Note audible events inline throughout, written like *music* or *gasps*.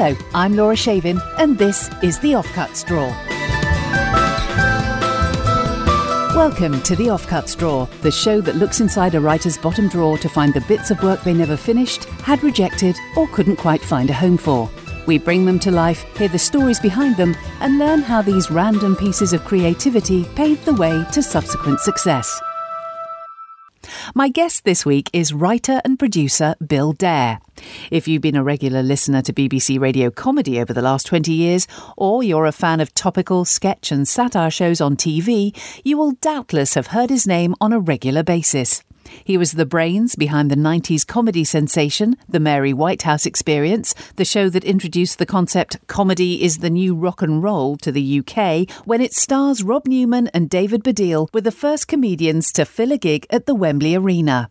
Hello, I'm Laura Shavin, and this is The Offcuts Drawer. Welcome to The Offcuts Drawer, the show that looks inside a writer's bottom drawer to find the bits of work they never finished, had rejected, or couldn't quite find a home for. We bring them to life, hear the stories behind them, and learn how these random pieces of creativity paved the way to subsequent success. My guest this week is writer and producer Bill Dare. If you've been a regular listener to BBC Radio Comedy over the last 20 years, or you're a fan of topical sketch and satire shows on TV, you will doubtless have heard his name on a regular basis. He was the brains behind the 90s comedy sensation, The Mary Whitehouse Experience, the show that introduced the concept comedy is the new rock and roll to the UK when it stars Rob Newman and David Baddiel were the first comedians to fill a gig at the Wembley Arena.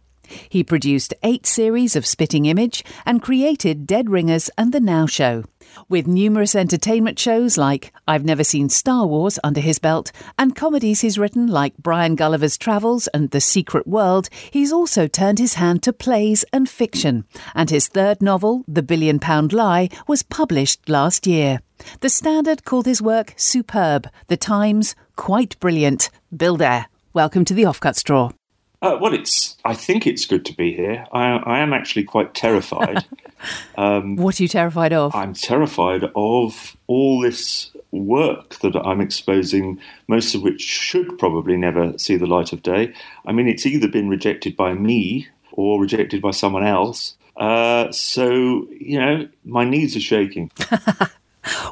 He produced eight series of Spitting Image and created Dead Ringers and The Now Show. With numerous entertainment shows like I've Never Seen Star Wars under his belt and comedies he's written like Brian Gulliver's Travels and The Secret World, he's also turned his hand to plays and fiction. And his third novel, The Billion Pound Lie, was published last year. The Standard called his work superb, The Times quite brilliant. Bill Dare, welcome to the Offcuts Drawer. Uh, well, it's. I think it's good to be here. I, I am actually quite terrified. *laughs* um, what are you terrified of? I'm terrified of all this work that I'm exposing, most of which should probably never see the light of day. I mean, it's either been rejected by me or rejected by someone else. Uh, so, you know, my knees are shaking. *laughs*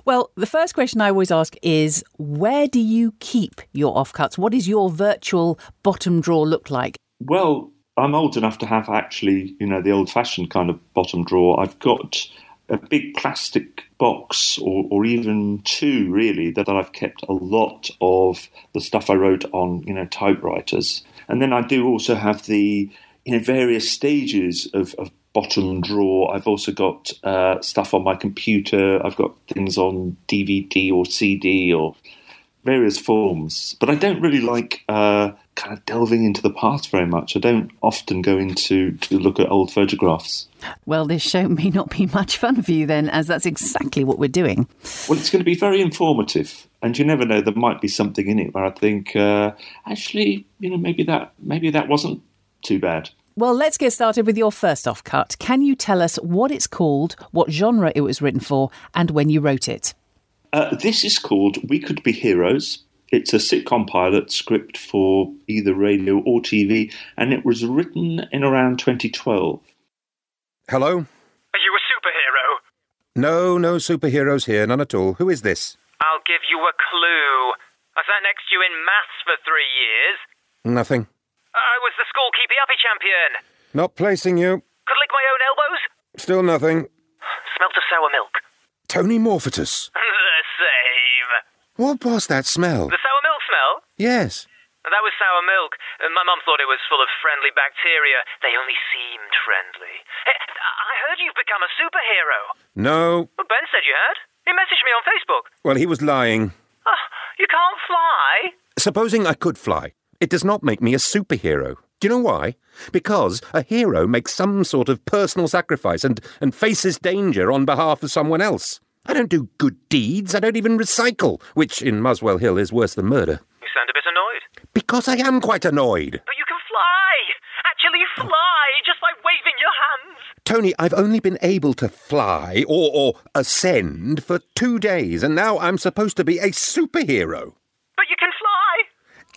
Well, the first question I always ask is where do you keep your offcuts? What does your virtual bottom drawer look like? Well, I'm old enough to have actually, you know, the old fashioned kind of bottom drawer. I've got a big plastic box, or, or even two, really, that I've kept a lot of the stuff I wrote on, you know, typewriters. And then I do also have the, you know, various stages of, of bottom drawer. I've also got uh, stuff on my computer. I've got things on DVD or CD or various forms. But I don't really like uh, kind of delving into the past very much. I don't often go into to look at old photographs. Well, this show *laughs* may not be much fun for you then, as that's exactly what we're doing. Well, it's going to be very informative, and you never know. There might be something in it where I think, uh, actually, you know, maybe that maybe that wasn't too bad. Well, let's get started with your first offcut. Can you tell us what it's called, what genre it was written for, and when you wrote it? Uh, this is called We Could Be Heroes. It's a sitcom pilot script for either radio or TV, and it was written in around 2012. Hello? Are you a superhero? No, no superheroes here, none at all. Who is this? I'll give you a clue. I sat next to you in maths for three years. Nothing. I was the school keepy uppy champion. Not placing you. Could lick my own elbows. Still nothing. Smelt of sour milk. Tony Morphetus. *laughs* the same. What was that smell? The sour milk smell? Yes. That was sour milk. Uh, My mum thought it was full of friendly bacteria. They only seemed friendly. Eh, I heard you've become a superhero. No. Well, Ben said you had. He messaged me on Facebook. Well, he was lying. Oh, you can't fly? Supposing I could fly, it does not make me a superhero. Do you know why? Because a hero makes some sort of personal sacrifice and, and faces danger on behalf of someone else. I don't do good deeds. I don't even recycle, which in Muswell Hill is worse than murder. You sound a bit annoyed. Because I am quite annoyed. But you can fly! Actually fly, just by waving your hands! Tony, I've only been able to fly or, or ascend for two days, and now I'm supposed to be a superhero. But you can!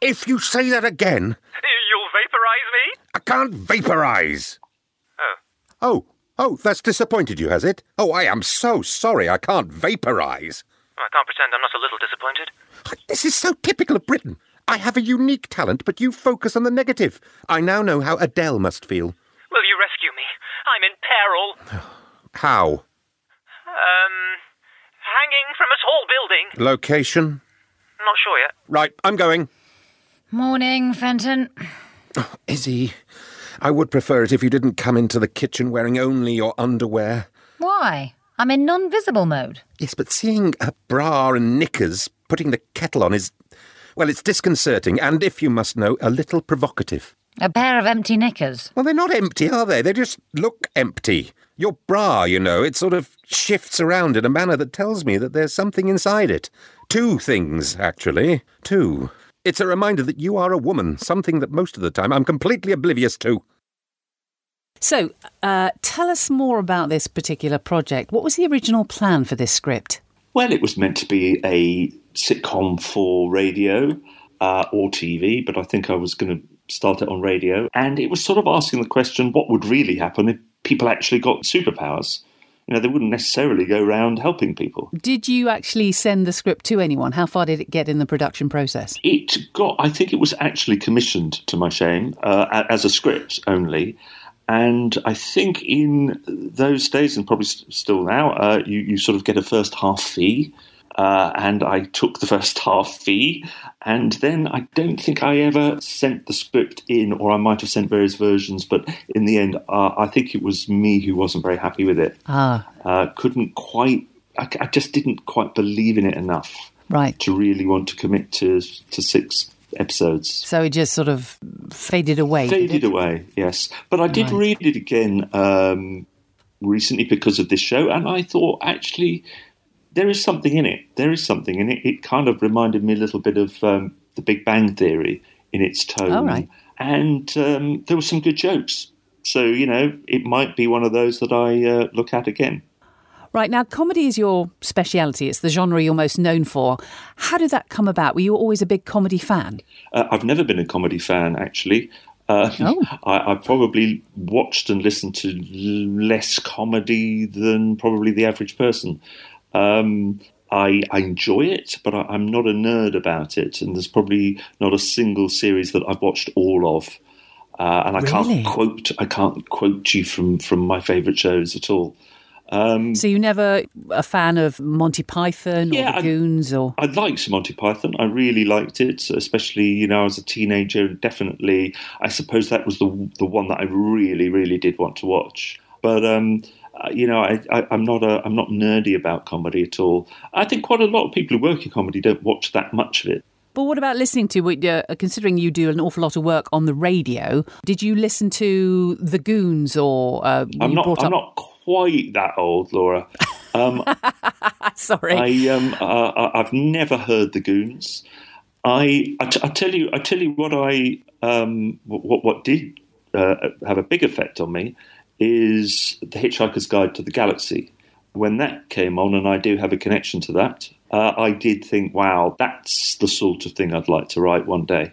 If you say that again, You'll vaporize me? I can't vaporize. Oh. Oh, oh, that's disappointed you, has it? Oh, I am so sorry I can't vaporize. I can't pretend I'm not a little disappointed. This is so typical of Britain. I have a unique talent, but you focus on the negative. I now know how Adele must feel. Will you rescue me? I'm in peril. *sighs* How? Um, hanging from a tall building. Location? Not sure yet. Right, I'm going. Morning, Fenton. Oh, Izzy, I would prefer it if you didn't come into the kitchen wearing only your underwear. Why? I'm in non visible mode. Yes, but seeing a bra and knickers putting the kettle on is. Well, it's disconcerting and, if you must know, a little provocative. A pair of empty knickers. Well, they're not empty, are they? They just look empty. Your bra, you know, it sort of shifts around in a manner that tells me that there's something inside it. Two things, actually. Two. It's a reminder that you are a woman, something that most of the time I'm completely oblivious to. So, uh, tell us more about this particular project. What was the original plan for this script? Well, it was meant to be a sitcom for radio uh, or TV, but I think I was going to start it on radio. And it was sort of asking the question what would really happen if people actually got superpowers? You know, they wouldn't necessarily go around helping people. Did you actually send the script to anyone? How far did it get in the production process? It got, I think it was actually commissioned, to my shame, uh, as a script only. And I think in those days, and probably still now, uh, you, you sort of get a first half fee. Uh, and I took the first half fee, and then I don't think I ever sent the script in, or I might have sent various versions, but in the end, uh, I think it was me who wasn't very happy with it. Ah, Uh, couldn't quite, I, I just didn't quite believe in it enough right. to really want to commit to to six episodes. So it just sort of faded away. Faded away, yes. But I did Right. read it again um, recently because of this show, and I thought actually there is something in it. There is something in it. It kind of reminded me a little bit of um, the Big Bang Theory in its tone, right. and um, there were some good jokes. So you know, it might be one of those that I uh, look at again. Right now, comedy is your speciality. It's the genre you're most known for. How did that come about? Were you always a big comedy fan? Uh, I've never been a comedy fan, actually. Uh, Oh. I, I probably watched and listened to less comedy than probably the average person. Um, I, I enjoy it, but I, I'm not a nerd about it, and there's probably not a single series that I've watched all of. Uh, and I Really? can't quote I can't quote you from, from my favourite shows at all. So you never a fan of Monty Python Yeah, or I- the Goons or I liked Monty Python. I really liked it, especially you know as a teenager. Definitely, I suppose that was the the one that I really, really did want to watch. But um, uh, you know, I, I, I'm not a I'm not nerdy about comedy at all. I think quite a lot of people who work in comedy don't watch that much of it. But what about listening to? Uh, considering you do an awful lot of work on the radio, did you listen to the Goons or uh, I'm not I'm up? not quite that old, Laura. Um, *laughs* Sorry, I um uh, I've never heard the Goons. I I, t- I tell you I tell you what I um what what did uh, have a big effect on me is the Hitchhiker's Guide to the Galaxy. When that came on, and I do have a connection to that, uh, I did think, wow, that's the sort of thing I'd like to write one day.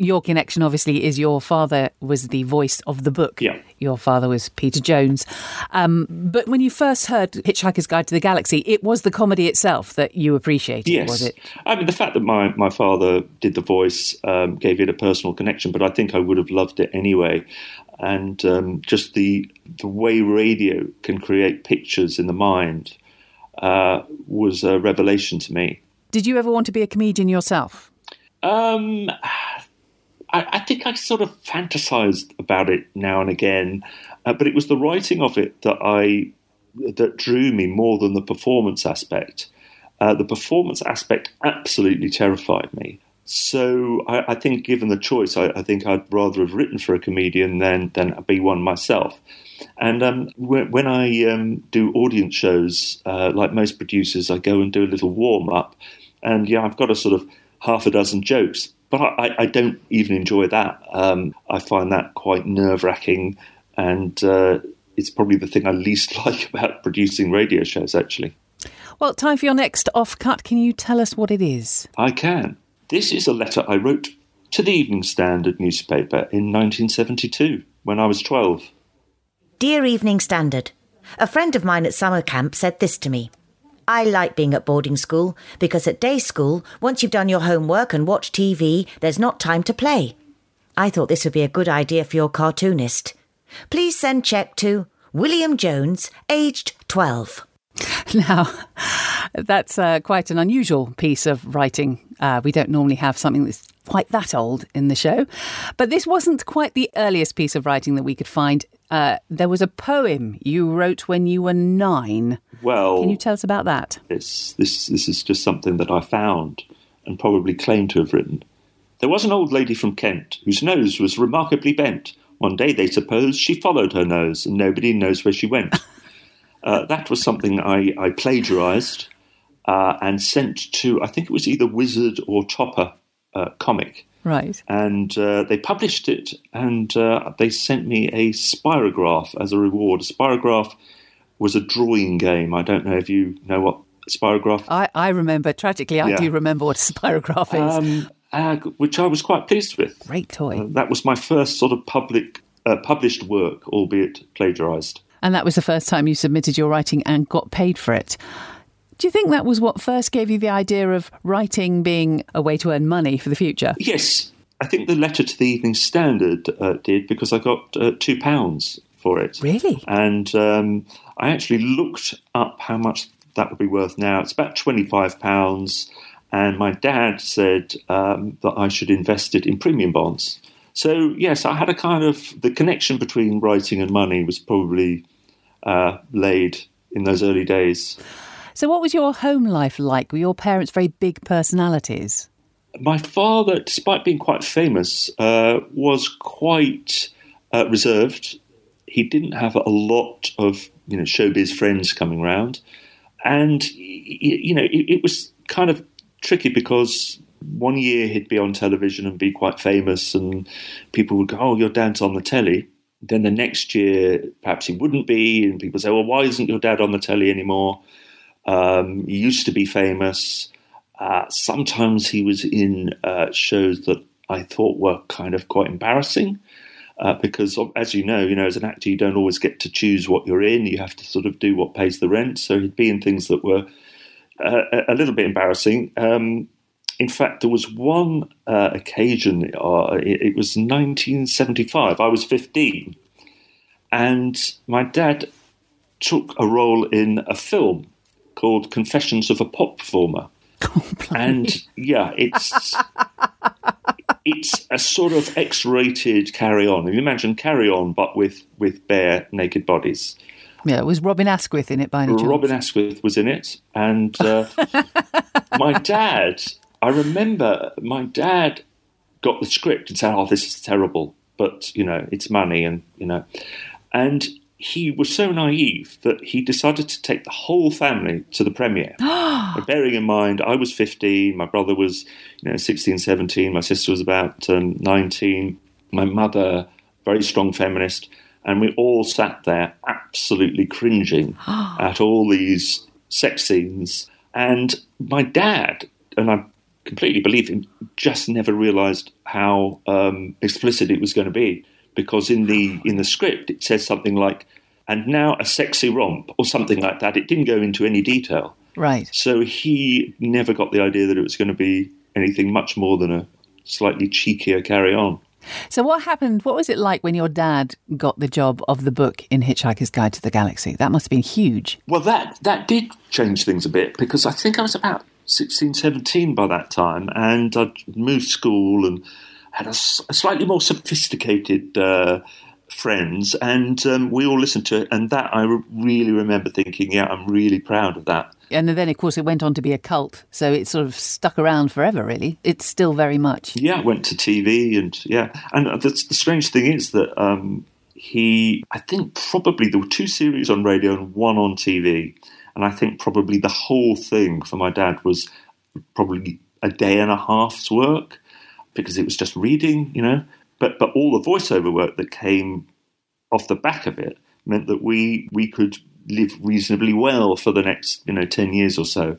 your connection obviously is your father was the voice of the book. Yeah. Your father was Peter Jones. Um, but when you first heard Hitchhiker's Guide to the Galaxy, it was the comedy itself that you appreciated, Yes, was it? I mean the fact that my, my father did the voice um, gave it a personal connection, but I think I would have loved it anyway. And um, just the the way radio can create pictures in the mind uh, was a revelation to me. Did you ever want to be a comedian yourself? Um, I, I think I sort of fantasized about it now and again, uh, but it was the writing of it that I that drew me more than the performance aspect. Uh, the performance aspect absolutely terrified me. So I, I think, given the choice, I, I think I'd rather have written for a comedian than than be one myself. And um, when, when I um, do audience shows, uh, like most producers, I go and do a little warm up, and yeah, I've got a sort of half a dozen jokes, but I, I don't even enjoy that. Um, I find that quite nerve wracking, and uh, it's probably the thing I least *laughs* like about producing radio shows. Actually, Well, time for your next off cut. Can you tell us what it is? I can. This is a letter I wrote to the Evening Standard newspaper in 1972 when I was 12. Dear Evening Standard, a friend of mine at summer camp said this to me. I like being at boarding school because at day school, once you've done your homework and watched TV, there's not time to play. I thought this would be a good idea for your cartoonist. Please send check to William Jones, aged 12. *laughs* Now, that's uh, quite an unusual piece of writing. Uh, we don't normally have something that's quite that old in the show. But this wasn't quite the earliest piece of writing that we could find. Uh, there was a poem you wrote when you were nine. Well, Can you tell us about that? It's, this, this is just something that I found and probably claim to have written. There was an old lady from Kent whose nose was remarkably bent, One day they suppose she followed her nose, and nobody knows where she went. *laughs* uh, that was something I, I plagiarized uh, and sent to, I think it was either Wizard or Topper uh, comic. Right. And uh, they published it, and uh, they sent me a spirograph as a reward. A spirograph was a drawing game. I don't know if you know what spirograph. I, I remember, tragically, I Yeah. do remember what a spirograph is. Um, which I was quite pleased with. Great toy. Uh, that was my first sort of public uh, published work, albeit plagiarized. And that was the first time you submitted your writing and got paid for it. Do you think that was what first gave you the idea of writing being a way to earn money for the future? Yes, I think the letter to the Evening Standard uh, did because I got uh, two pounds for it. Really? And um, I actually looked up how much that would be worth now. It's about twenty-five pounds, and my dad said um, that I should invest it in premium bonds. So yes, I had a kind of the connection between writing and money was probably uh, laid in those early days. So, what was your home life like? Were your parents very big personalities? my father, despite being quite famous, uh, was quite uh, reserved. He didn't have a lot of you know showbiz friends coming round, and you know it, it was kind of tricky because one year he'd be on television and be quite famous, and people would go, "Oh, your dad's on the telly." Then the next year, perhaps he wouldn't be, and people say, "Well, why isn't your dad on the telly anymore?" Um, he used to be famous. Uh, sometimes he was in uh, shows that I thought were kind of quite embarrassing. Uh, because, as you know, you know, as an actor, you don't always get to choose what you're in. You have to sort of do what pays the rent. So he'd be in things that were uh, a- little bit embarrassing. Um, in fact, there was one uh, occasion. Uh, it, it was 1975. I was 15, and my dad took a role in a film called Confessions of a Pop Performer *laughs* and yeah, it's it's a sort of X-rated Carry On. You imagine Carry On, but with with bare naked bodies. Yeah, it was Robin Asquith in it by any chance? Robin Asquith was in it, and uh, *laughs* my dad. I remember my dad got the script and said, "Oh, this is terrible," but you know, it's money, and you know, and he was so naive that he decided to take the whole family to the premiere. *gasps* Bearing in mind, I was 15, my brother was, you know, 16, 17, my sister was about um, 19, my mother, very strong feminist, and we all sat there absolutely cringing *gasps* at all these sex scenes. And my dad, and I completely believe him, just never realised how um, explicit it was going to be because in the in the script it says something like and now a sexy romp or something like that it didn't go into any detail Right. so he never got the idea that it was going to be anything much more than a slightly cheekier carry on So, what happened? What was it like when your dad got the job of the book in Hitchhiker's Guide to the Galaxy? That must have been huge. well that that did change things a bit because i think i was about 16 17 by that time and i'd moved school and had a, slightly more sophisticated uh, friends and um, we all listened to it and that i really remember thinking yeah i'm really proud of that And then, of course, it went on to be a cult. So it sort of stuck around forever, really. It's still very much. yeah, went to TV and yeah, and the, the strange thing is that um, he, I think probably there were two series on radio and one on TV, and I think probably the whole thing for my dad was probably a day and a half's work because it was just reading, you know. But but all the voiceover work that came off the back of it meant that we we could live reasonably well for the next you know ten years or so.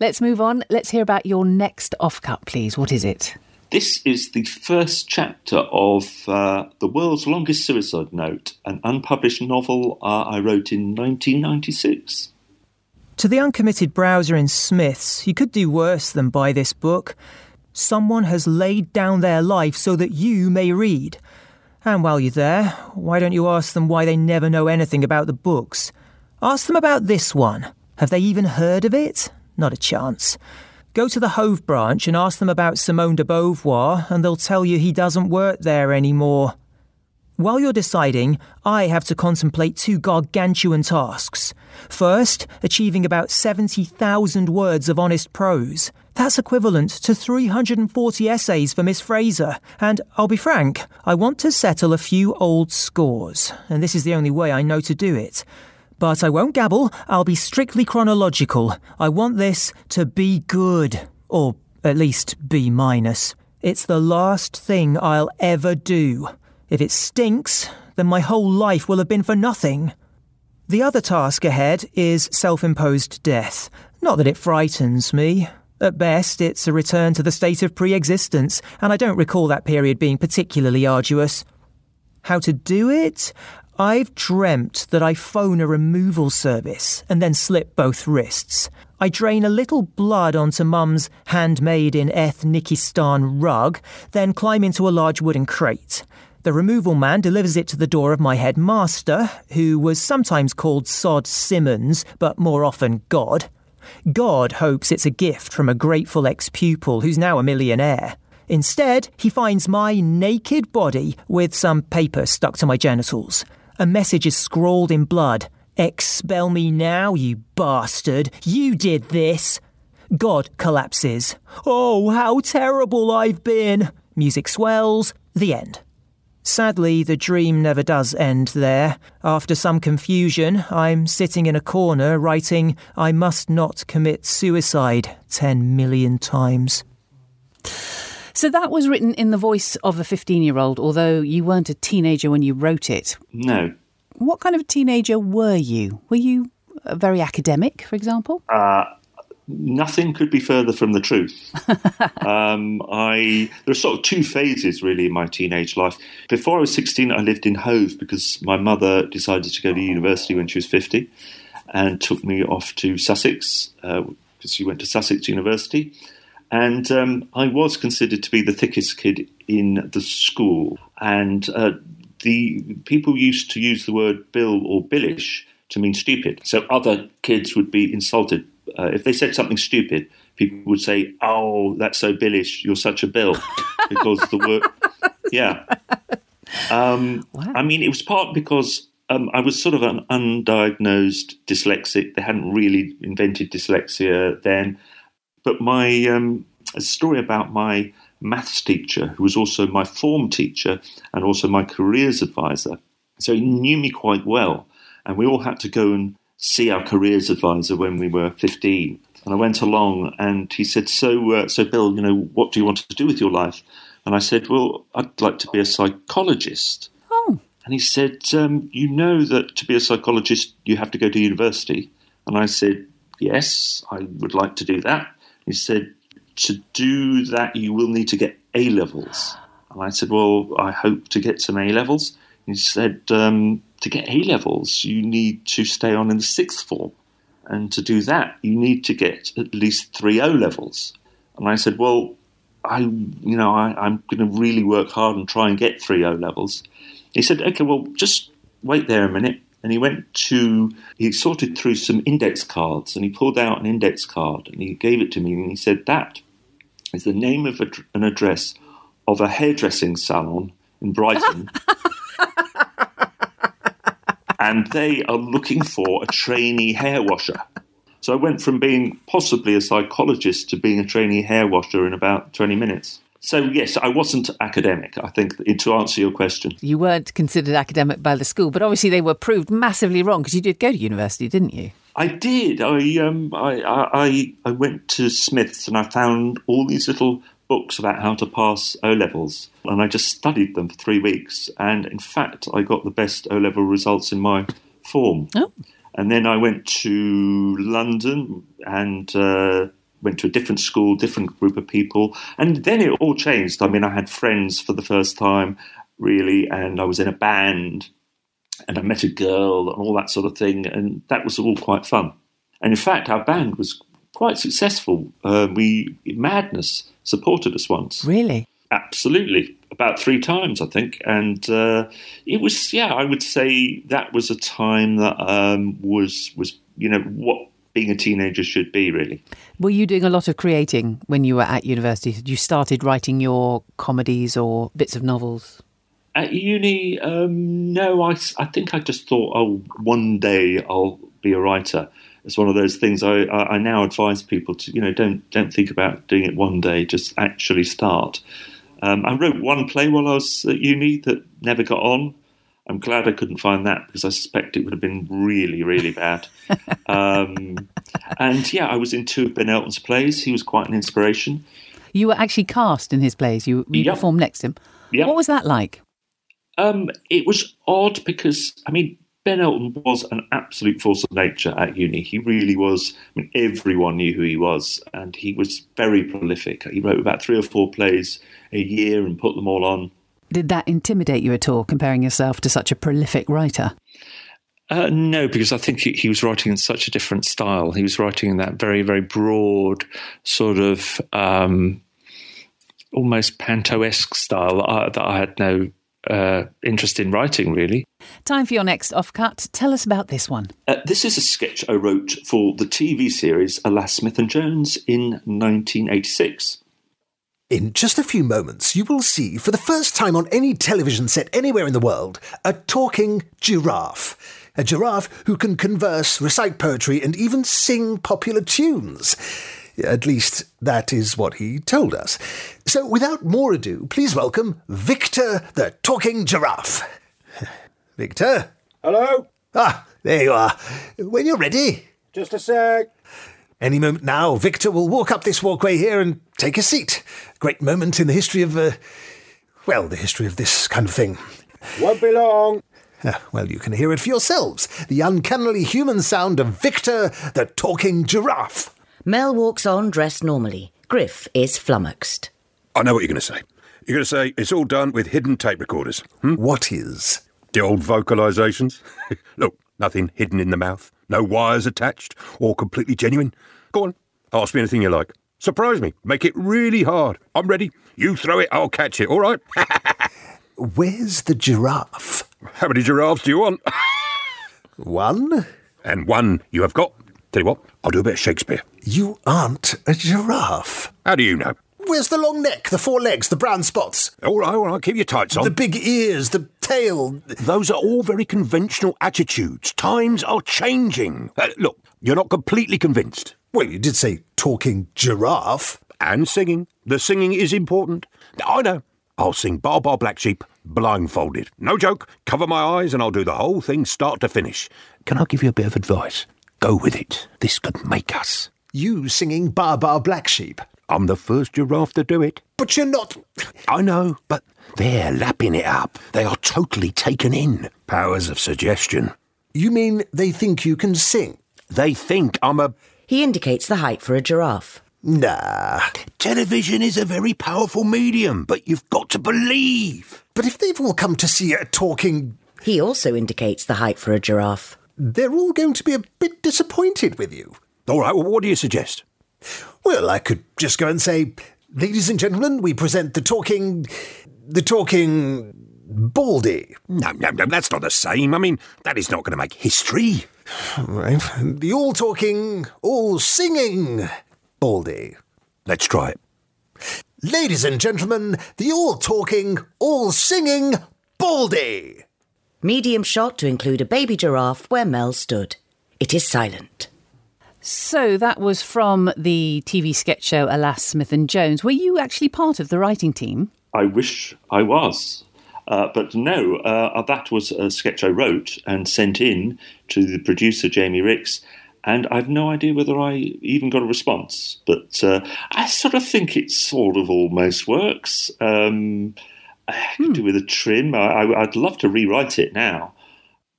Let's move on. Let's hear about your next off cut, please. What is it? This is the first chapter of uh, The World's Longest Suicide Note, an unpublished novel uh, I wrote in 1996. To the uncommitted browser in Smith's, you could do worse than buy this book. Someone has laid down their life so that you may read. And while you're there, why don't you ask them why they never know anything about the books? Ask them about this one. Have they even heard of it? Not a chance. Go to the Hove branch and ask them about Simone de Beauvoir, and they'll tell you he doesn't work there anymore. While you're deciding, I have to contemplate two gargantuan tasks. First, achieving about 70,000 words of honest prose. That's equivalent to 340 essays for Miss Fraser. And I'll be frank, I want to settle a few old scores, and this is the only way I know to do it. But I won't gabble, I'll be strictly chronological. I want this to be good, or at least B minus. It's the last thing I'll ever do. If it stinks, then my whole life will have been for nothing. The other task ahead is self imposed death. Not that it frightens me. At best, it's a return to the state of pre existence, and I don't recall that period being particularly arduous. How to do it? I've dreamt that I phone a removal service and then slip both wrists. I drain a little blood onto Mum's handmade in Ethnikistan rug, then climb into a large wooden crate. The removal man delivers it to the door of my headmaster, who was sometimes called Sod Simmons, but more often God. God hopes it's a gift from a grateful ex pupil who's now a millionaire. Instead, he finds my naked body with some paper stuck to my genitals. A message is scrawled in blood Expel me now, you bastard! You did this! God collapses. Oh, how terrible I've been! Music swells. The end. Sadly, the dream never does end there. After some confusion, I'm sitting in a corner writing, I must not commit suicide 10 million times. So that was written in the voice of a 15 year old, although you weren't a teenager when you wrote it. No. What kind of a teenager were you? Were you uh, very academic, for example? Uh, nothing could be further from the truth. *laughs* um, I there are sort of two phases really in my teenage life. Before I was sixteen, I lived in Hove because my mother decided to go to university when she was fifty, and took me off to Sussex because uh, she went to Sussex University. And um, I was considered to be the thickest kid in the school, and uh, the people used to use the word "bill" or "billish" to mean stupid. So other kids would be insulted uh, if they said something stupid, people would say, "Oh, that's so billish. You're such a bill," *laughs* because the word, yeah. Um, wow. I mean, it was part because um, I was sort of an undiagnosed dyslexic. They hadn't really invented dyslexia then, but my um, a story about my maths teacher, who was also my form teacher and also my careers advisor. So he knew me quite well, and we all had to go and see our careers advisor when we were 15. And I went along and he said, so, uh, so Bill, you know, what do you want to do with your life? And I said, well, I'd like to be a psychologist. Oh. And he said, um, you know that to be a psychologist, you have to go to university. And I said, yes, I would like to do that. He said, to do that, you will need to get A levels. And I said, well, I hope to get some A levels. He said, um, to get A levels, you need to stay on in the sixth form. And to do that, you need to get at least three O levels. And I said, well, I, you know, I, am going to really work hard and try and get three O levels. He said, okay, well, just wait there a minute. And he went to, he sorted through some index cards and he pulled out an index card and he gave it to me and he said, that is the name of a, an address of a hairdressing salon in Brighton. *laughs* and they are looking for a trainee hair washer. So I went from being possibly a psychologist to being a trainee hair washer in about 20 minutes. So, yes, I wasn't academic, I think, to answer your question. You weren't considered academic by the school, but obviously they were proved massively wrong because you did go to university, didn't you? I did. I, um, I, I, I went to Smith's and I found all these little books about how to pass O levels, and I just studied them for three weeks. And in fact, I got the best O level results in my form. Oh. And then I went to London and uh, went to a different school, different group of people, and then it all changed. I mean, I had friends for the first time, really, and I was in a band, and I met a girl, and all that sort of thing, and that was all quite fun. And in fact, our band was quite successful. Uh, we Madness supported us once. Really? Absolutely, about three times, I think, and uh, it was yeah. I would say that was a time that um, was was you know what being a teenager should be really. Were you doing a lot of creating when you were at university? You started writing your comedies or bits of novels? At uni, um, no. I, I think I just thought, oh, one day I'll be a writer it's one of those things I, I, I now advise people to, you know, don't don't think about doing it one day, just actually start. Um, I wrote one play while I was at uni that never got on. I'm glad I couldn't find that because I suspect it would have been really, really bad. *laughs* um, and yeah, I was in two of Ben Elton's plays. He was quite an inspiration. You were actually cast in his plays. You, you Yep. performed next to him. Yep. What was that like? Um, it was odd because, I mean, Ben Elton was an absolute force of nature at uni. He really was. I mean, everyone knew who he was, and he was very prolific. He wrote about three or four plays a year and put them all on. Did that intimidate you at all, comparing yourself to such a prolific writer? Uh, no, because I think he, he was writing in such a different style. He was writing in that very, very broad, sort of um, almost panto-esque style that I, that I had no uh, interest in writing, really. Time for your next offcut. Tell us about this one. Uh, this is a sketch I wrote for the TV series Alas Smith and Jones in 1986. In just a few moments, you will see, for the first time on any television set anywhere in the world, a talking giraffe. A giraffe who can converse, recite poetry, and even sing popular tunes. At least, that is what he told us. So, without more ado, please welcome Victor the Talking Giraffe. *laughs* Victor? Hello? Ah, there you are. When you're ready. Just a sec. Any moment now, Victor will walk up this walkway here and take a seat. Great moment in the history of, uh, well, the history of this kind of thing. Won't be long. Ah, well, you can hear it for yourselves. The uncannily human sound of Victor, the talking giraffe. Mel walks on dressed normally. Griff is flummoxed. I know what you're going to say. You're going to say it's all done with hidden tape recorders. Hmm? What is? The old vocalisations. *laughs* Look, nothing hidden in the mouth, no wires attached, all completely genuine. Go on, ask me anything you like. Surprise me, make it really hard. I'm ready. You throw it, I'll catch it, all right? *laughs* Where's the giraffe? How many giraffes do you want? *laughs* One? and one you have got. Tell you what, I'll do a bit of Shakespeare. You aren't a giraffe. How do you know? Where's the long neck, the four legs, the brown spots, All right, all right, keep your tights on. the big ears, the tail? Those are all very conventional attitudes. Times are changing. Uh, look, you're not completely convinced. Well, you did say talking giraffe. And singing. The singing is important. I know. I'll sing Baa Baa Black Sheep blindfolded. No joke. Cover my eyes and I'll do the whole thing start to finish. Can I give you a bit of advice? Go with it. This could make us. You singing Baa Baa Black Sheep. I'm the first giraffe to do it. But you're not. I know, but they're lapping it up. They are totally taken in. Powers of suggestion. You mean they think you can sing? They think I'm a. He indicates the height for a giraffe. Nah. Television is a very powerful medium, but you've got to believe. But if they've all come to see a talking, He also indicates the height for a giraffe. They're all going to be a bit disappointed with you. All right, well, what do you suggest? Well, I could just go and say, ladies and gentlemen, we present the talking. the talking. Baldy. No, no, no, that's not the same. I mean, that is not going to make history. Right? The all talking, all singing Baldy. Let's try it. Ladies and gentlemen, the all talking, all singing Baldy. Medium shot to include a baby giraffe where Mel stood. It is silent. So that was from the TV sketch show Alas Smith and Jones. Were you actually part of the writing team? I wish I was. Uh, but no, uh, that was a sketch I wrote and sent in to the producer, Jamie Rix, and I've no idea whether I even got a response. But uh, I sort of think it sort of almost works. Um, I *sighs* could do with a trim. I, I'd love to rewrite it now.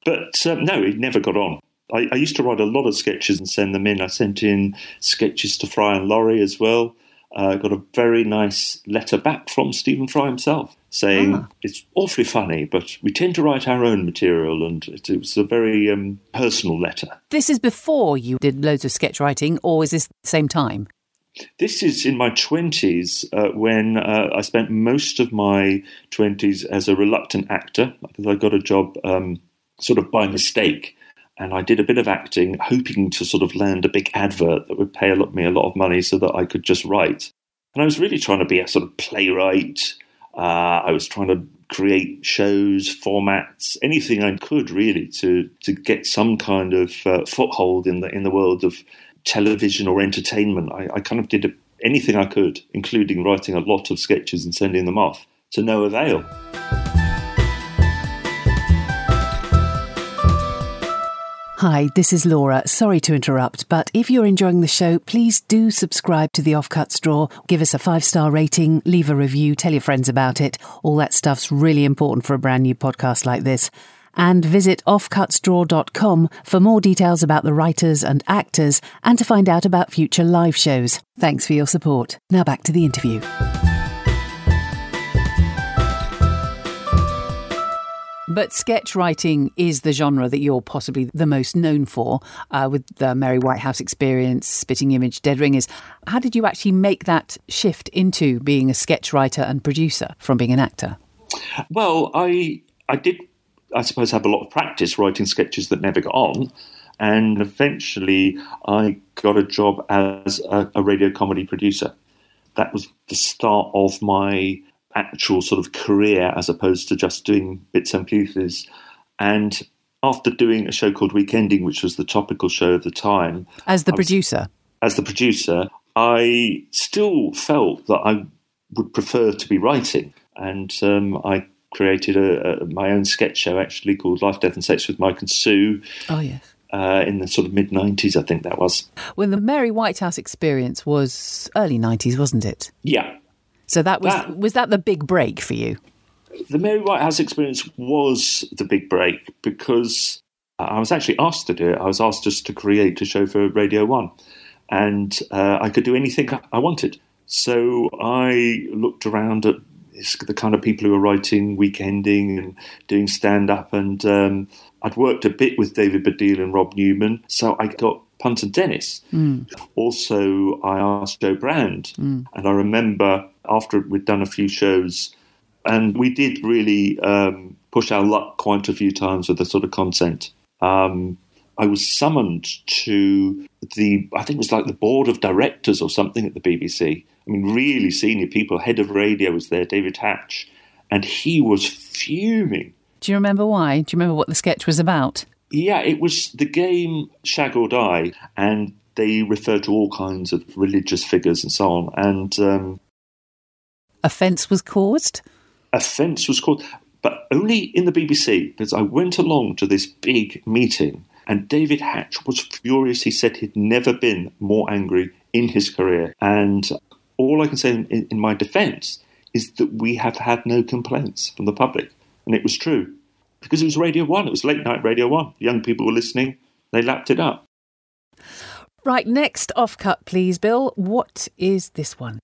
But uh, no, it never got on. I, I used to write a lot of sketches and send them in. I sent in sketches to Fry and Laurie as well. Uh, got a very nice letter back from Stephen Fry himself saying it's awfully funny, but we tend to write our own material, and it, it was a very um, personal letter. This is before you did loads of sketch writing, or is this the same time? This is in my 20s uh, when uh, I spent most of my 20s as a reluctant actor because I got a job um, sort of by mistake. And I did a bit of acting, hoping to sort of land a big advert that would pay a lot, me a lot of money so that I could just write. And I was really trying to be a sort of playwright. Uh, I was trying to create shows, formats, anything I could really to to get some kind of uh, foothold in the in the world of television or entertainment. I, I kind of did anything I could, including writing a lot of sketches and sending them off to no avail. Hi, this is Laura. Sorry to interrupt, but if you're enjoying the show, please do subscribe to the Offcuts Drawer, give us a five star rating, leave a review, tell your friends about it. All that stuff's really important for a brand new podcast like this. And visit offcutsdrawer.com for more details about the writers and actors and to find out about future live shows. Thanks for your support. Now back to the interview. But sketch writing is the genre that you're possibly the most known for, uh, with the Mary Whitehouse experience, Spitting Image, Dead Ringers. How did you actually make that shift into being a sketch writer and producer from being an actor? Well, I I did, I suppose, have a lot of practice writing sketches that never got on, and eventually I got a job as a, a radio comedy producer. That was the start of my actual sort of career as opposed to just doing bits and pieces. And after doing a show called Weekending, which was the topical show of the time, as the was- producer, as the producer, I still felt that I would prefer to be writing, and um, I created a, a, my own sketch show actually called Life, Death, and Sex with Mike and Sue oh yes. uh, in the sort of mid '90s, I think that was. When the Mary Whitehouse experience was early '90s, wasn't it? Yeah, So that was That- was that the big break for you? the Mary Whitehouse experience was the big break because I was actually asked to do it. I was asked just to create a show for Radio One, and uh, I could do anything I wanted. So I looked around at the kind of people who are writing Weekending and doing stand up, and um, I'd worked a bit with David Baddiel and Rob Newman, so I got Punt and Dennis. Also, I asked Jo Brand, and I remember after we'd done a few shows, and we did really um, push our luck quite a few times with the sort of content. Um, I was summoned to the, I think it was like the board of directors or something at the BBC. I mean, really senior people. Head of radio was there, David Hatch, and he was fuming. Do you remember why? Do you remember what the sketch was about? Yeah, it was the game Shag or Die, and they referred to all kinds of religious figures and so on. And um, Offence was caused. offence was caused, but only in the BBC because I went along to this big meeting and David Hatch was furious. He said he'd never been more angry in his career. And all I can say in, in my defence is that we have had no complaints from the public. And it was true because it was Radio 1, it was late night Radio 1. Young people were listening, they lapped it up. Right, next off cut, please, Bill. What is this one?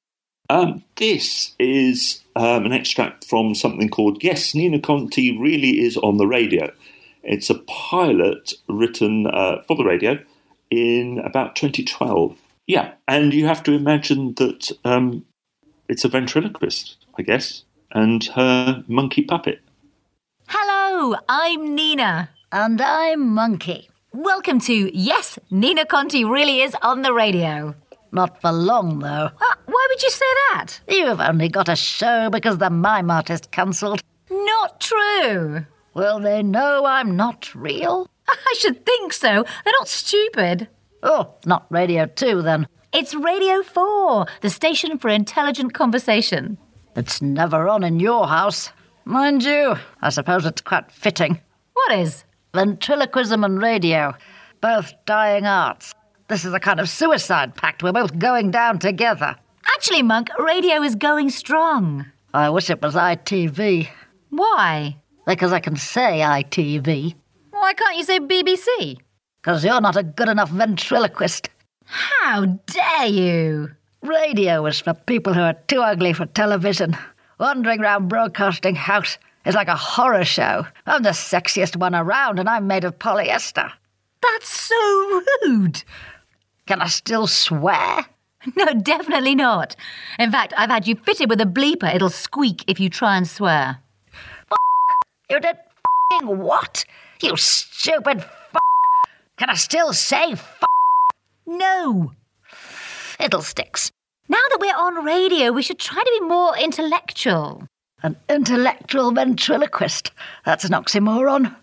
Um, this is um, an extract from something called Yes, Nina Conti Really Is on the Radio. It's a pilot written uh, for the radio in about 2012. Yeah, and you have to imagine that um, it's a ventriloquist, I guess, and her monkey puppet. Hello, I'm Nina. And I'm Monkey. Welcome to Yes, Nina Conti really is on the radio. Not for long, though. Uh, why would you say that? You've only got a show because the mime artist cancelled. Not true. Well, they know I'm not real. *laughs* I should think so. They're not stupid. Oh, not Radio 2 then. It's Radio 4, the station for intelligent conversation. It's never on in your house. Mind you, I suppose it's quite fitting. What is? Ventriloquism and radio, both dying arts. This is a kind of suicide pact. We're both going down together. Actually, Monk, radio is going strong. I wish it was ITV, Why? Because I can say ITV. Why can't you say BBC? Because you're not a good enough ventriloquist. How dare you? Radio is for people who are too ugly for television. Wandering round Broadcasting House is like a horror show. I'm the sexiest one around, and I'm made of polyester. That's so rude. Can I still swear? No, definitely not. In fact, I've had you fitted with a bleeper. It'll squeak if you try and swear. You did fing what? You stupid f. Can I still say f? No. Fiddlesticks. Now that we're on radio, we should try to be more intellectual. An intellectual ventriloquist. That's an oxymoron.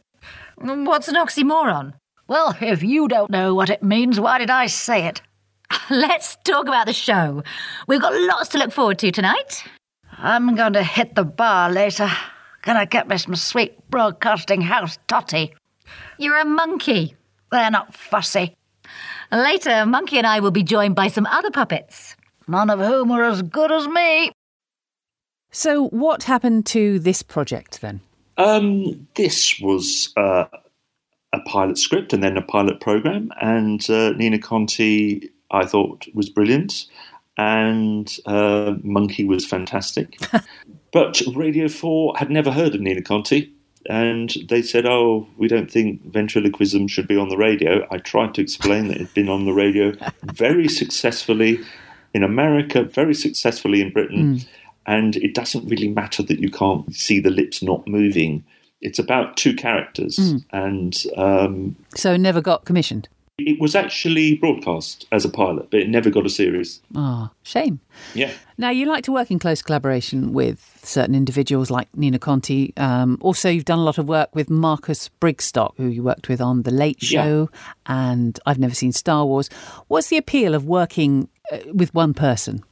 Mm, what's an oxymoron? Well, if you don't know what it means, why did I say it? *laughs* Let's talk about the show. We've got lots to look forward to tonight. I'm going to hit the bar later. Gonna get me some sweet broadcasting house totty. You're a monkey. They're not fussy. Later, Monkey and I will be joined by some other puppets. None of whom are as good as me. So, what happened to this project then? Um, this was uh, a pilot script and then a pilot program, and uh, Nina Conti, I thought, was brilliant, and uh, Monkey was fantastic. *laughs* but Radio 4 had never heard of Nina Conti, and they said, Oh, we don't think ventriloquism should be on the radio. I tried to explain that it'd been on the radio *laughs* very successfully in America, very successfully in Britain. Mm. And it doesn't really matter that you can't see the lips not moving. It's about two characters, Mm. and um, So, never got commissioned. It was actually broadcast as a pilot, but it never got a series. Ah, shame. Yeah. Now, you like to work in close collaboration with certain individuals like Nina Conti. Um, also, you've done a lot of work with Marcus Brigstocke, who you worked with on The Late Yeah. Show, and I've never seen Star Wars. What's the appeal of working uh, with one person?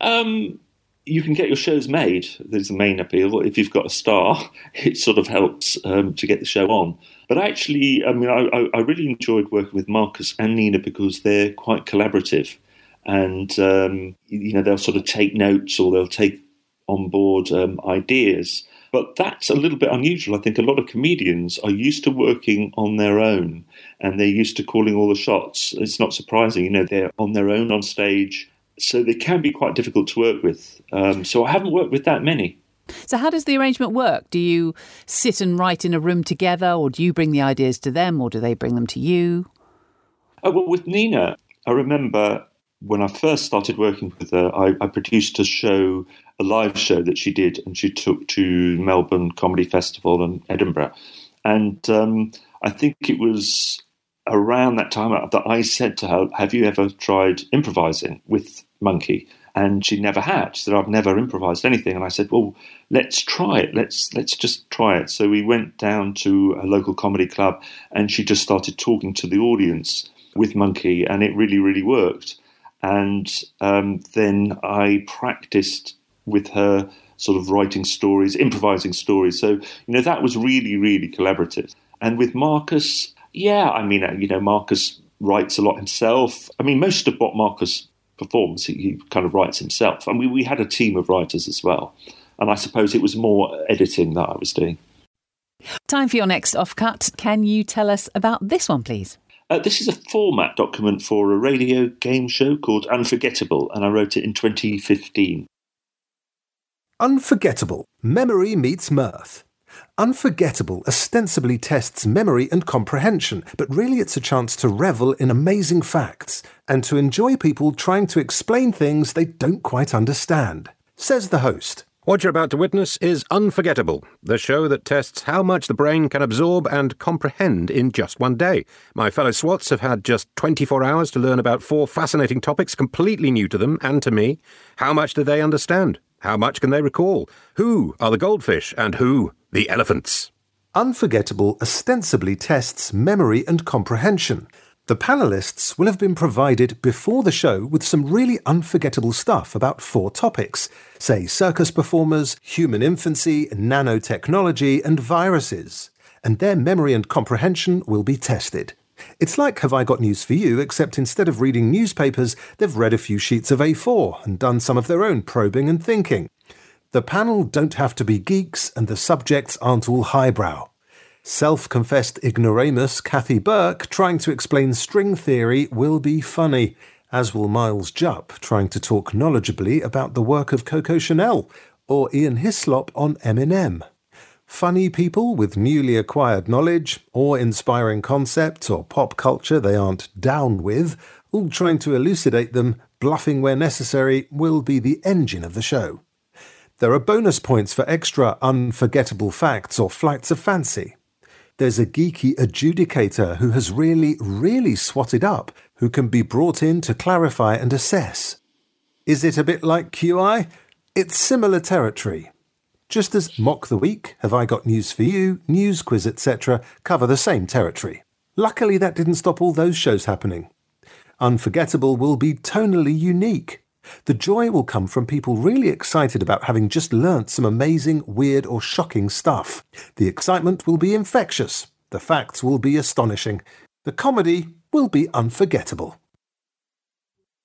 Um, you can get your shows made. There's the main appeal. If you've got a star, *laughs* it sort of helps um, to get the show on. But actually, I mean, I, I- really enjoyed working with Marcus and Nina because they're quite collaborative, and um, you know they'll sort of take notes or they'll take on board um, ideas. But that's a little bit unusual. I think a lot of comedians are used to working on their own and they're used to calling all the shots. It's not surprising, you know, they're on their own on stage, so they can be quite difficult to work with. Um, so I haven't worked with that many. So, how does the arrangement work? Do you sit and write in a room together, or do you bring the ideas to them, or do they bring them to you? Oh, well, with Nina, I remember when I first started working with her, I, I produced a show, a live show that she did, and she took to Melbourne Comedy Festival and Edinburgh. And um, I think it was around that time that I said to her, Have you ever tried improvising with Monkey? And she never had. She said, I've never improvised anything. And I said, Well, let's try it. Let's let's just try it. So we went down to a local comedy club and she just started talking to the audience with Monkey, and it really, really worked. And um, then I practiced with her, sort of writing stories, improvising stories. So, you know, that was really, really collaborative. And with Marcus, yeah, I mean, uh, you know, Marcus writes a lot himself. I mean, most of what Marcus performs, he, he kind of writes himself. And we, we had a team of writers as well. And I suppose it was more editing that I was doing. Time for your next offcut. Can you tell us about this one, please? Uh, this is a format document for a radio game show called Unforgettable, and I wrote it in 2015. Unforgettable Memory Meets Mirth. Unforgettable ostensibly tests memory and comprehension, but really it's a chance to revel in amazing facts and to enjoy people trying to explain things they don't quite understand. Says the host. What you're about to witness is Unforgettable, the show that tests how much the brain can absorb and comprehend in just one day. My fellow SWATs have had just 24 hours to learn about four fascinating topics completely new to them and to me. How much do they understand? How much can they recall? Who are the goldfish and who the elephants? Unforgettable ostensibly tests memory and comprehension. The panelists will have been provided before the show with some really unforgettable stuff about four topics say, circus performers, human infancy, nanotechnology, and viruses. And their memory and comprehension will be tested. It's like Have I Got News for You, except instead of reading newspapers, they've read a few sheets of A4 and done some of their own probing and thinking. The panel don't have to be geeks, and the subjects aren't all highbrow. Self confessed ignoramus Kathy Burke trying to explain string theory will be funny, as will Miles Jupp trying to talk knowledgeably about the work of Coco Chanel, or Ian Hislop on Eminem. Funny people with newly acquired knowledge, or inspiring concepts or pop culture they aren't down with, all trying to elucidate them, bluffing where necessary, will be the engine of the show. There are bonus points for extra unforgettable facts or flights of fancy. There's a geeky adjudicator who has really, really swatted up, who can be brought in to clarify and assess. Is it a bit like QI? It's similar territory. just as Mock the Week, Have I Got News for You, News Quiz, etc., cover the same territory. Luckily, that didn't stop all those shows happening. Unforgettable will be tonally unique. The joy will come from people really excited about having just learnt some amazing, weird, or shocking stuff. The excitement will be infectious. The facts will be astonishing. The comedy will be unforgettable.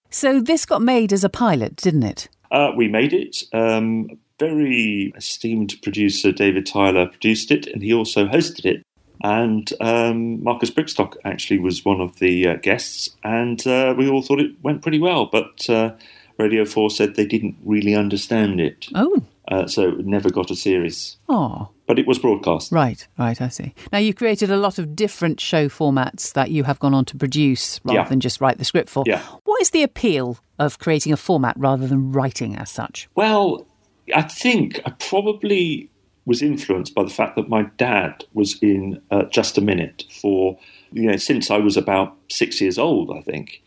So this got made as a pilot, didn't it? Uh, we made it. Um, very esteemed producer David Tyler produced it, and he also hosted it. And um, Marcus Brigstocke actually was one of the uh, guests, and uh, we all thought it went pretty well. But uh, Radio 4 said they didn't really understand it. Oh. Uh, so it never got a series. Oh. But it was broadcast. Right, right, I see. Now, you've created a lot of different show formats that you have gone on to produce rather Yeah. than just write the script for. Yeah. What is the appeal of creating a format rather than writing as such? Well, I think I probably was influenced by the fact that my dad was in uh, Just a Minute for, you know, since I was about six years old, I think.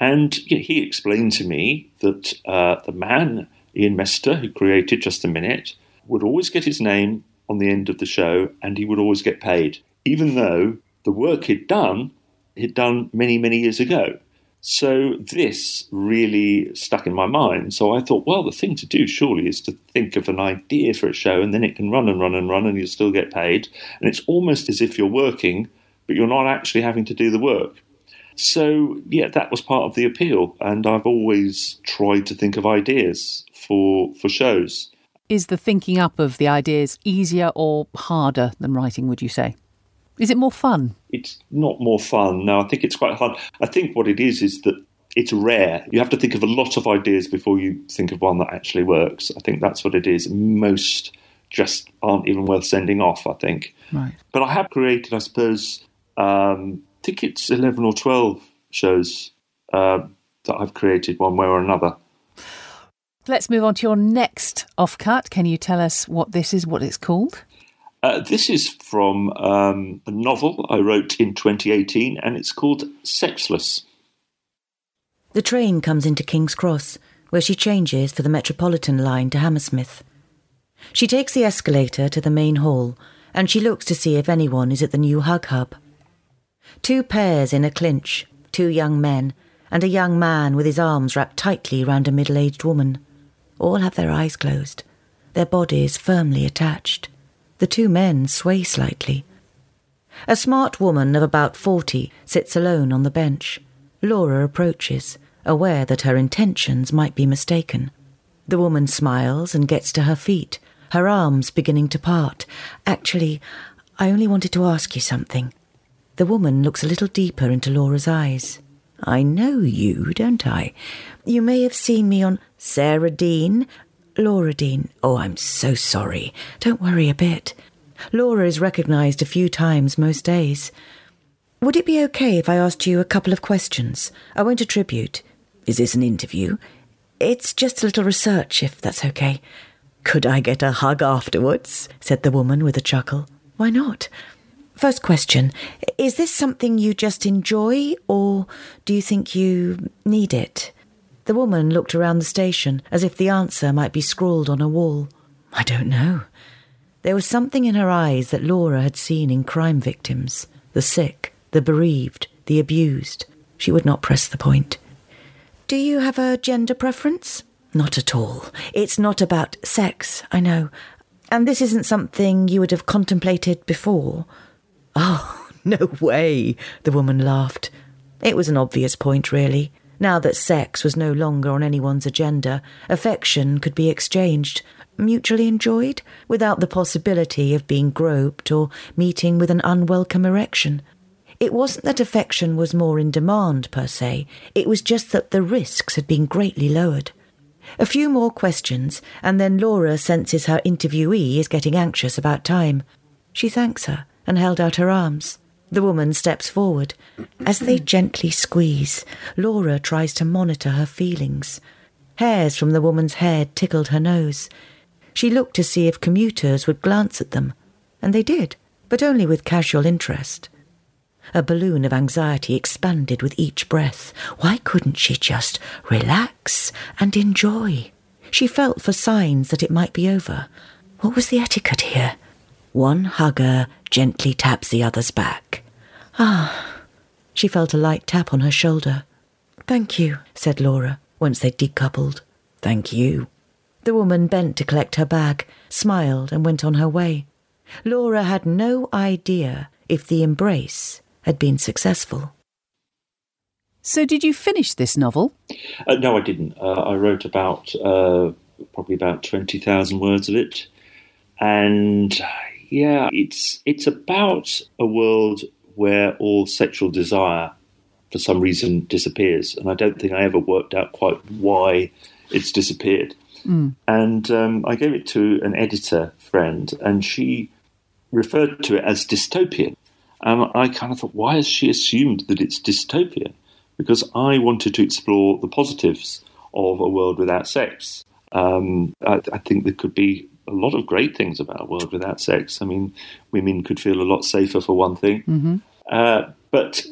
And he explained to me that uh, the man, Ian Messiter, who created Just a Minute, would always get his name on the end of the show and he would always get paid, even though the work he'd done, he'd done many, many years ago. So this really stuck in my mind. So I thought, well, the thing to do surely is to think of an idea for a show and then it can run and run and run and you'll still get paid. And it's almost as if you're working, but you're not actually having to do the work. So, yeah, that was part of the appeal. And I've always tried to think of ideas for, for shows. Is the thinking up of the ideas easier or harder than writing, would you say? Is it more fun? It's not more fun. No, I think it's quite hard. I think what it is is that it's rare. You have to think of a lot of ideas before you think of one that actually works. I think that's what it is. Most just aren't even worth sending off, I think. Right. But I have created, I suppose, um, think it's 11 or 12 shows uh, that I've created one way or another. Let's move on to your next offcut. Can you tell us what this is, what it's called? Uh, this is from um, a novel I wrote in 2018, and it's called Sexless. The train comes into King's Cross, where she changes for the Metropolitan line to Hammersmith. She takes the escalator to the main hall, and she looks to see if anyone is at the new Hug Hub. Two pairs in a clinch, two young men, and a young man with his arms wrapped tightly round a middle aged woman. All have their eyes closed, their bodies firmly attached. The two men sway slightly. A smart woman of about forty sits alone on the bench. Laura approaches, aware that her intentions might be mistaken. The woman smiles and gets to her feet, her arms beginning to part. Actually, I only wanted to ask you something. The woman looks a little deeper into Laura's eyes. I know you, don't I? You may have seen me on Sarah Dean, Laura Dean. Oh, I'm so sorry. Don't worry a bit. Laura is recognised a few times most days. Would it be okay if I asked you a couple of questions? I won't attribute. Is this an interview? It's just a little research, if that's okay. Could I get a hug afterwards? said the woman with a chuckle. Why not? First question Is this something you just enjoy, or do you think you need it? The woman looked around the station as if the answer might be scrawled on a wall. I don't know. There was something in her eyes that Laura had seen in crime victims the sick, the bereaved, the abused. She would not press the point. Do you have a gender preference? Not at all. It's not about sex, I know. And this isn't something you would have contemplated before. Oh, *laughs* no way, the woman laughed. It was an obvious point, really. Now that sex was no longer on anyone's agenda, affection could be exchanged, mutually enjoyed, without the possibility of being groped or meeting with an unwelcome erection. It wasn't that affection was more in demand, per se, it was just that the risks had been greatly lowered. A few more questions, and then Laura senses her interviewee is getting anxious about time. She thanks her and held out her arms. The woman steps forward. As they gently squeeze, Laura tries to monitor her feelings. Hairs from the woman's head tickled her nose. She looked to see if commuters would glance at them, and they did, but only with casual interest. A balloon of anxiety expanded with each breath. Why couldn't she just relax and enjoy? She felt for signs that it might be over. What was the etiquette here? One hugger gently taps the other's back. Ah, she felt a light tap on her shoulder. Thank you, said Laura, once they'd decoupled. Thank you. The woman bent to collect her bag, smiled, and went on her way. Laura had no idea if the embrace had been successful. So, did you finish this novel? Uh, no, I didn't. Uh, I wrote about uh, probably about twenty thousand words of it, and yeah, it's it's about a world where all sexual desire, for some reason, disappears, and I don't think I ever worked out quite why it's disappeared. Mm. And um, I gave it to an editor friend, and she referred to it as dystopian. And I kind of thought, why has she assumed that it's dystopian? Because I wanted to explore the positives of a world without sex. Um, I, I, think there could be a lot of great things about a world without sex. I mean, women could feel a lot safer for one thing. Mm-hmm. Uh, but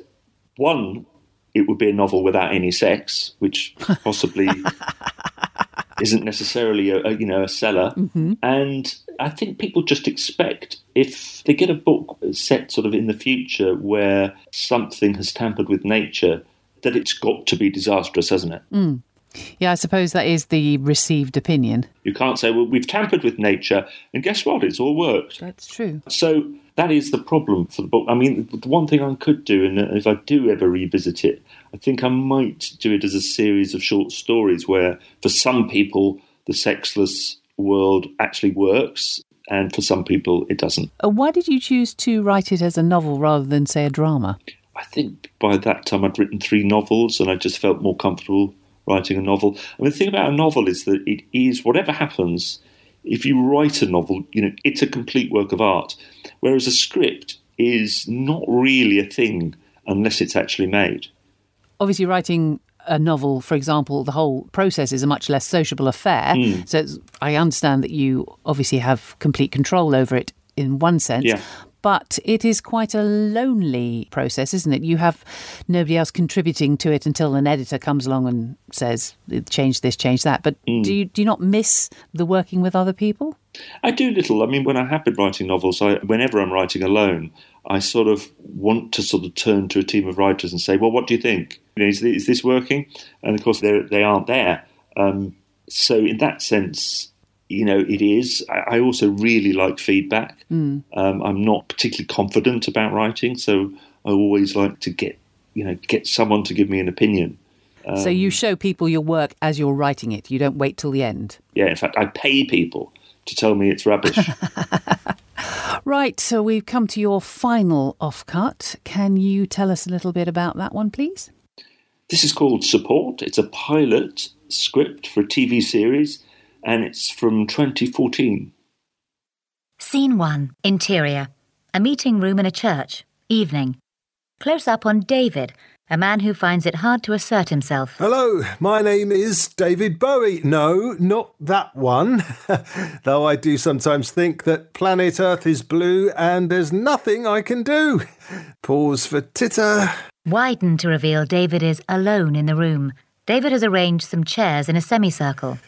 one, it would be a novel without any sex, which possibly *laughs* isn't necessarily a, a, you know a seller. Mm-hmm. And I think people just expect if they get a book set sort of in the future where something has tampered with nature, that it's got to be disastrous, hasn't it? Mm. Yeah, I suppose that is the received opinion. You can't say, well, we've tampered with nature, and guess what? It's all worked. That's true. So that is the problem for the book. I mean, the one thing I could do, and if I do ever revisit it, I think I might do it as a series of short stories where, for some people, the sexless world actually works, and for some people, it doesn't. Uh, why did you choose to write it as a novel rather than, say, a drama? I think by that time I'd written three novels, and I just felt more comfortable writing a novel. I mean, the thing about a novel is that it is whatever happens. If you write a novel, you know it's a complete work of art, whereas a script is not really a thing unless it's actually made. Obviously, writing a novel, for example, the whole process is a much less sociable affair. Mm. So I understand that you obviously have complete control over it in one sense. Yeah. But it is quite a lonely process, isn't it? You have nobody else contributing to it until an editor comes along and says, change this, change that. But Mm. do, you, do you not miss the working with other people? I do little. I mean, when I have been writing novels, I, whenever I'm writing alone, I sort of want to sort of turn to a team of writers and say, "Well, what do you think? You know, is, this, is this working?" And of course, they they aren't there. Um, so, in that sense, you know, it is. I, I also really like feedback. Mm. Um, I'm not particularly confident about writing, so I always like to get you know get someone to give me an opinion. so Um, you show people your work as you're writing it. You don't wait till the end. yeah, in fact, I pay people to tell me it's rubbish. *laughs* Right, so we've come to your final offcut. Can you tell us a little bit about that one, please? This is called Support. It's a pilot script for a TV series, and it's from 2014. Scene 1 Interior. A meeting room in a church. Evening. Close up on David, a man who finds it hard to assert himself. Hello, my name is David Bowie. No, not that one. *laughs* Though I do sometimes think that planet Earth is blue and there's nothing I can do. *laughs* Pause for titter. Widen to reveal David is alone in the room. David has arranged some chairs in a semicircle.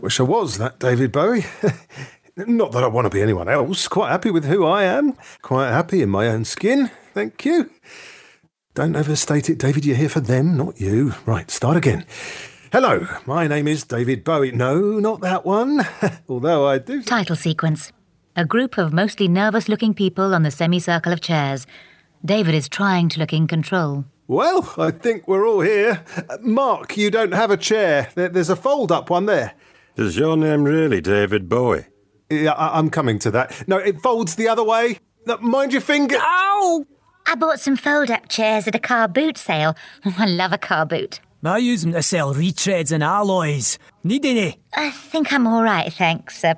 Wish I was that David Bowie. *laughs* Not that I want to be anyone else. Quite happy with who I am. Quite happy in my own skin. Thank you. Don't overstate it, David. You're here for them, not you. Right, start again. Hello, my name is David Bowie. No, not that one. *laughs* Although I do. Title sequence. A group of mostly nervous looking people on the semicircle of chairs. David is trying to look in control. Well, I think we're all here. Mark, you don't have a chair. There's a fold up one there. Is your name really David Bowie? Yeah, I, I'm coming to that. No, it folds the other way. No, mind your finger. Ow! I bought some fold up chairs at a car boot sale. *laughs* I love a car boot. I use them to sell retreads and alloys. Need any? I think I'm all right, thanks. Uh,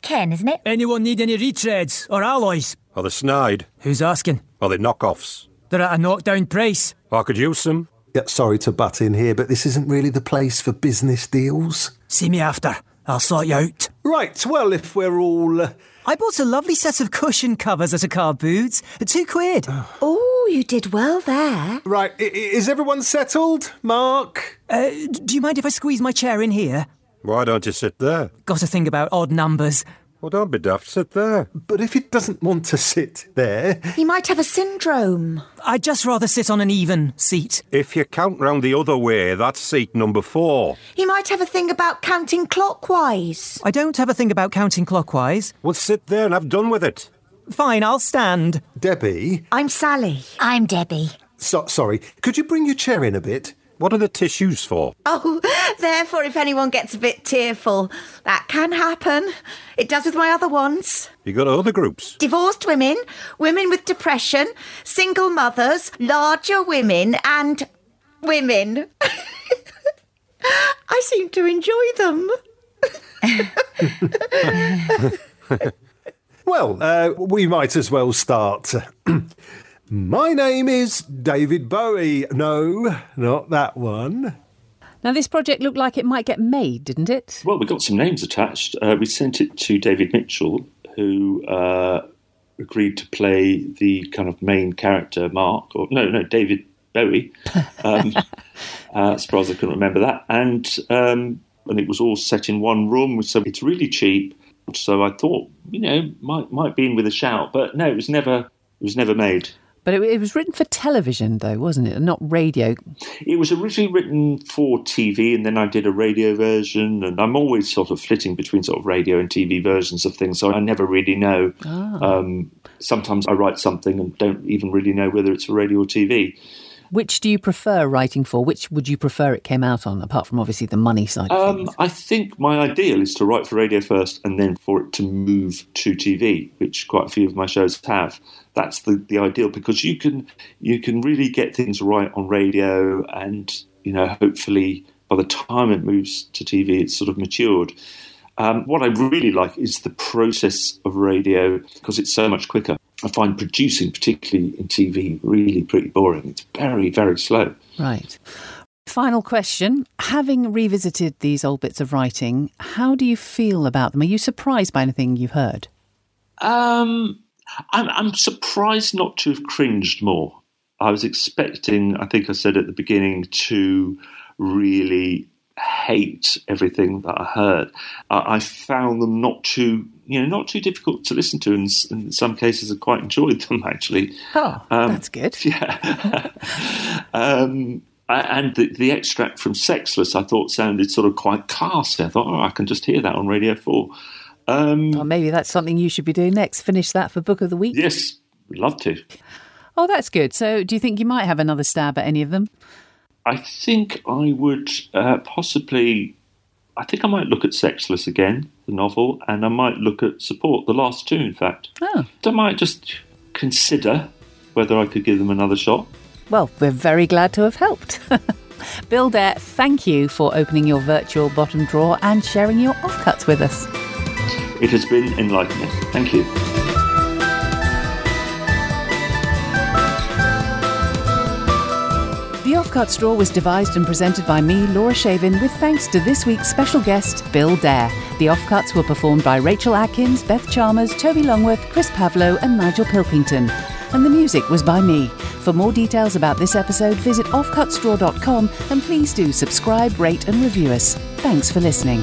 Ken, isn't it? Anyone need any retreads or alloys? Are they snide? Who's asking? Are they knockoffs? They're at a knockdown price. I could use some. Yeah, sorry to butt in here, but this isn't really the place for business deals. See me after. I'll sort you out. Right, well, if we're all. Uh... I bought a lovely set of cushion covers at a car boot. Two quid. Oh, you did well there. Right, I- I- is everyone settled? Mark? Uh, do you mind if I squeeze my chair in here? Why don't you sit there? Got to think about odd numbers. Well, don't be daft. Sit there. But if it doesn't want to sit there, He might have a syndrome. I'd just rather sit on an even seat. If you count round the other way, that's seat number four. He might have a thing about counting clockwise. I don't have a thing about counting clockwise. Well, sit there and have done with it. Fine, I'll stand. Debbie. I'm Sally. I'm Debbie. So, sorry, could you bring your chair in a bit? What are the tissues for? Oh, therefore, if anyone gets a bit tearful, that can happen. It does with my other ones. You got other groups? Divorced women, women with depression, single mothers, larger women, and women. *laughs* I seem to enjoy them. *laughs* Well, uh, we might as well start. *clears throat* My name is David Bowie. No, not that one. Now, this project looked like it might get made, didn't it? Well, we got some names attached. Uh, we sent it to David Mitchell, who uh, agreed to play the kind of main character, Mark, or no, no, David Bowie. *laughs* Um, uh, surprised I couldn't remember that. And um, and it was all set in one room, so it's really cheap. So I thought, you know, might might be in with a shout, but no, it was never it was never made. But it, it was written for television, though, wasn't it? Not radio. It was originally written for TV, and then I did a radio version. And I'm always sort of flitting between sort of radio and TV versions of things, so I never really know. Um, sometimes I write something and don't even really know whether it's for radio or TV. Which do you prefer writing for? Which would you prefer it came out on, apart from obviously the money side of Um. I think my ideal is to write for radio first, and then for it to move to TV, which quite a few of my shows have. That's the, the ideal because you can you can really get things right on radio, and you know hopefully by the time it moves to TV, it's sort of matured. Um, what I really like is the process of radio because it's so much quicker. I find producing, particularly in TV, really pretty boring. It's very, very slow. Right. Final question. Having revisited these old bits of writing, how do you feel about them? Are you surprised by anything you've heard? Um, I'm, I'm surprised not to have cringed more. I was expecting, I think I said at the beginning, to really hate everything that I heard. Uh, I found them not too, you know, not too difficult to listen to, and in some cases, I quite enjoyed them actually. Oh, Um, that's good. *laughs* Yeah. um, and the, the extract from Sexless, I thought sounded sort of quite casty. I thought, oh, I can just hear that on Radio Four. Um, Well, maybe that's something you should be doing next. Finish that for Book of the Week. yes, we'd love to. Oh, that's good. So, do you think you might have another stab at any of them? I think I would uh, possibly. I think I might look at Sexless again, the novel, and I might look at Support, the last two, in fact. Oh, I might just consider whether I could give them another shot. well, we're very glad to have helped. *laughs* Bill Dare, thank you for opening your virtual bottom drawer and sharing your offcuts with us. It has been enlightening. Thank you. The Offcuts Drawer was devised and presented by me, Laura Shavin, with thanks to this week's special guest, Bill Dare. The Offcuts were performed by Rachel Atkins, Beth Chalmers, Toby Longworth, Chris Pavlo, and Nigel Pilkington. And the music was by me. For more details about this episode, visit offcutsdrawer.com and please do subscribe, rate, and review us. Thanks for listening.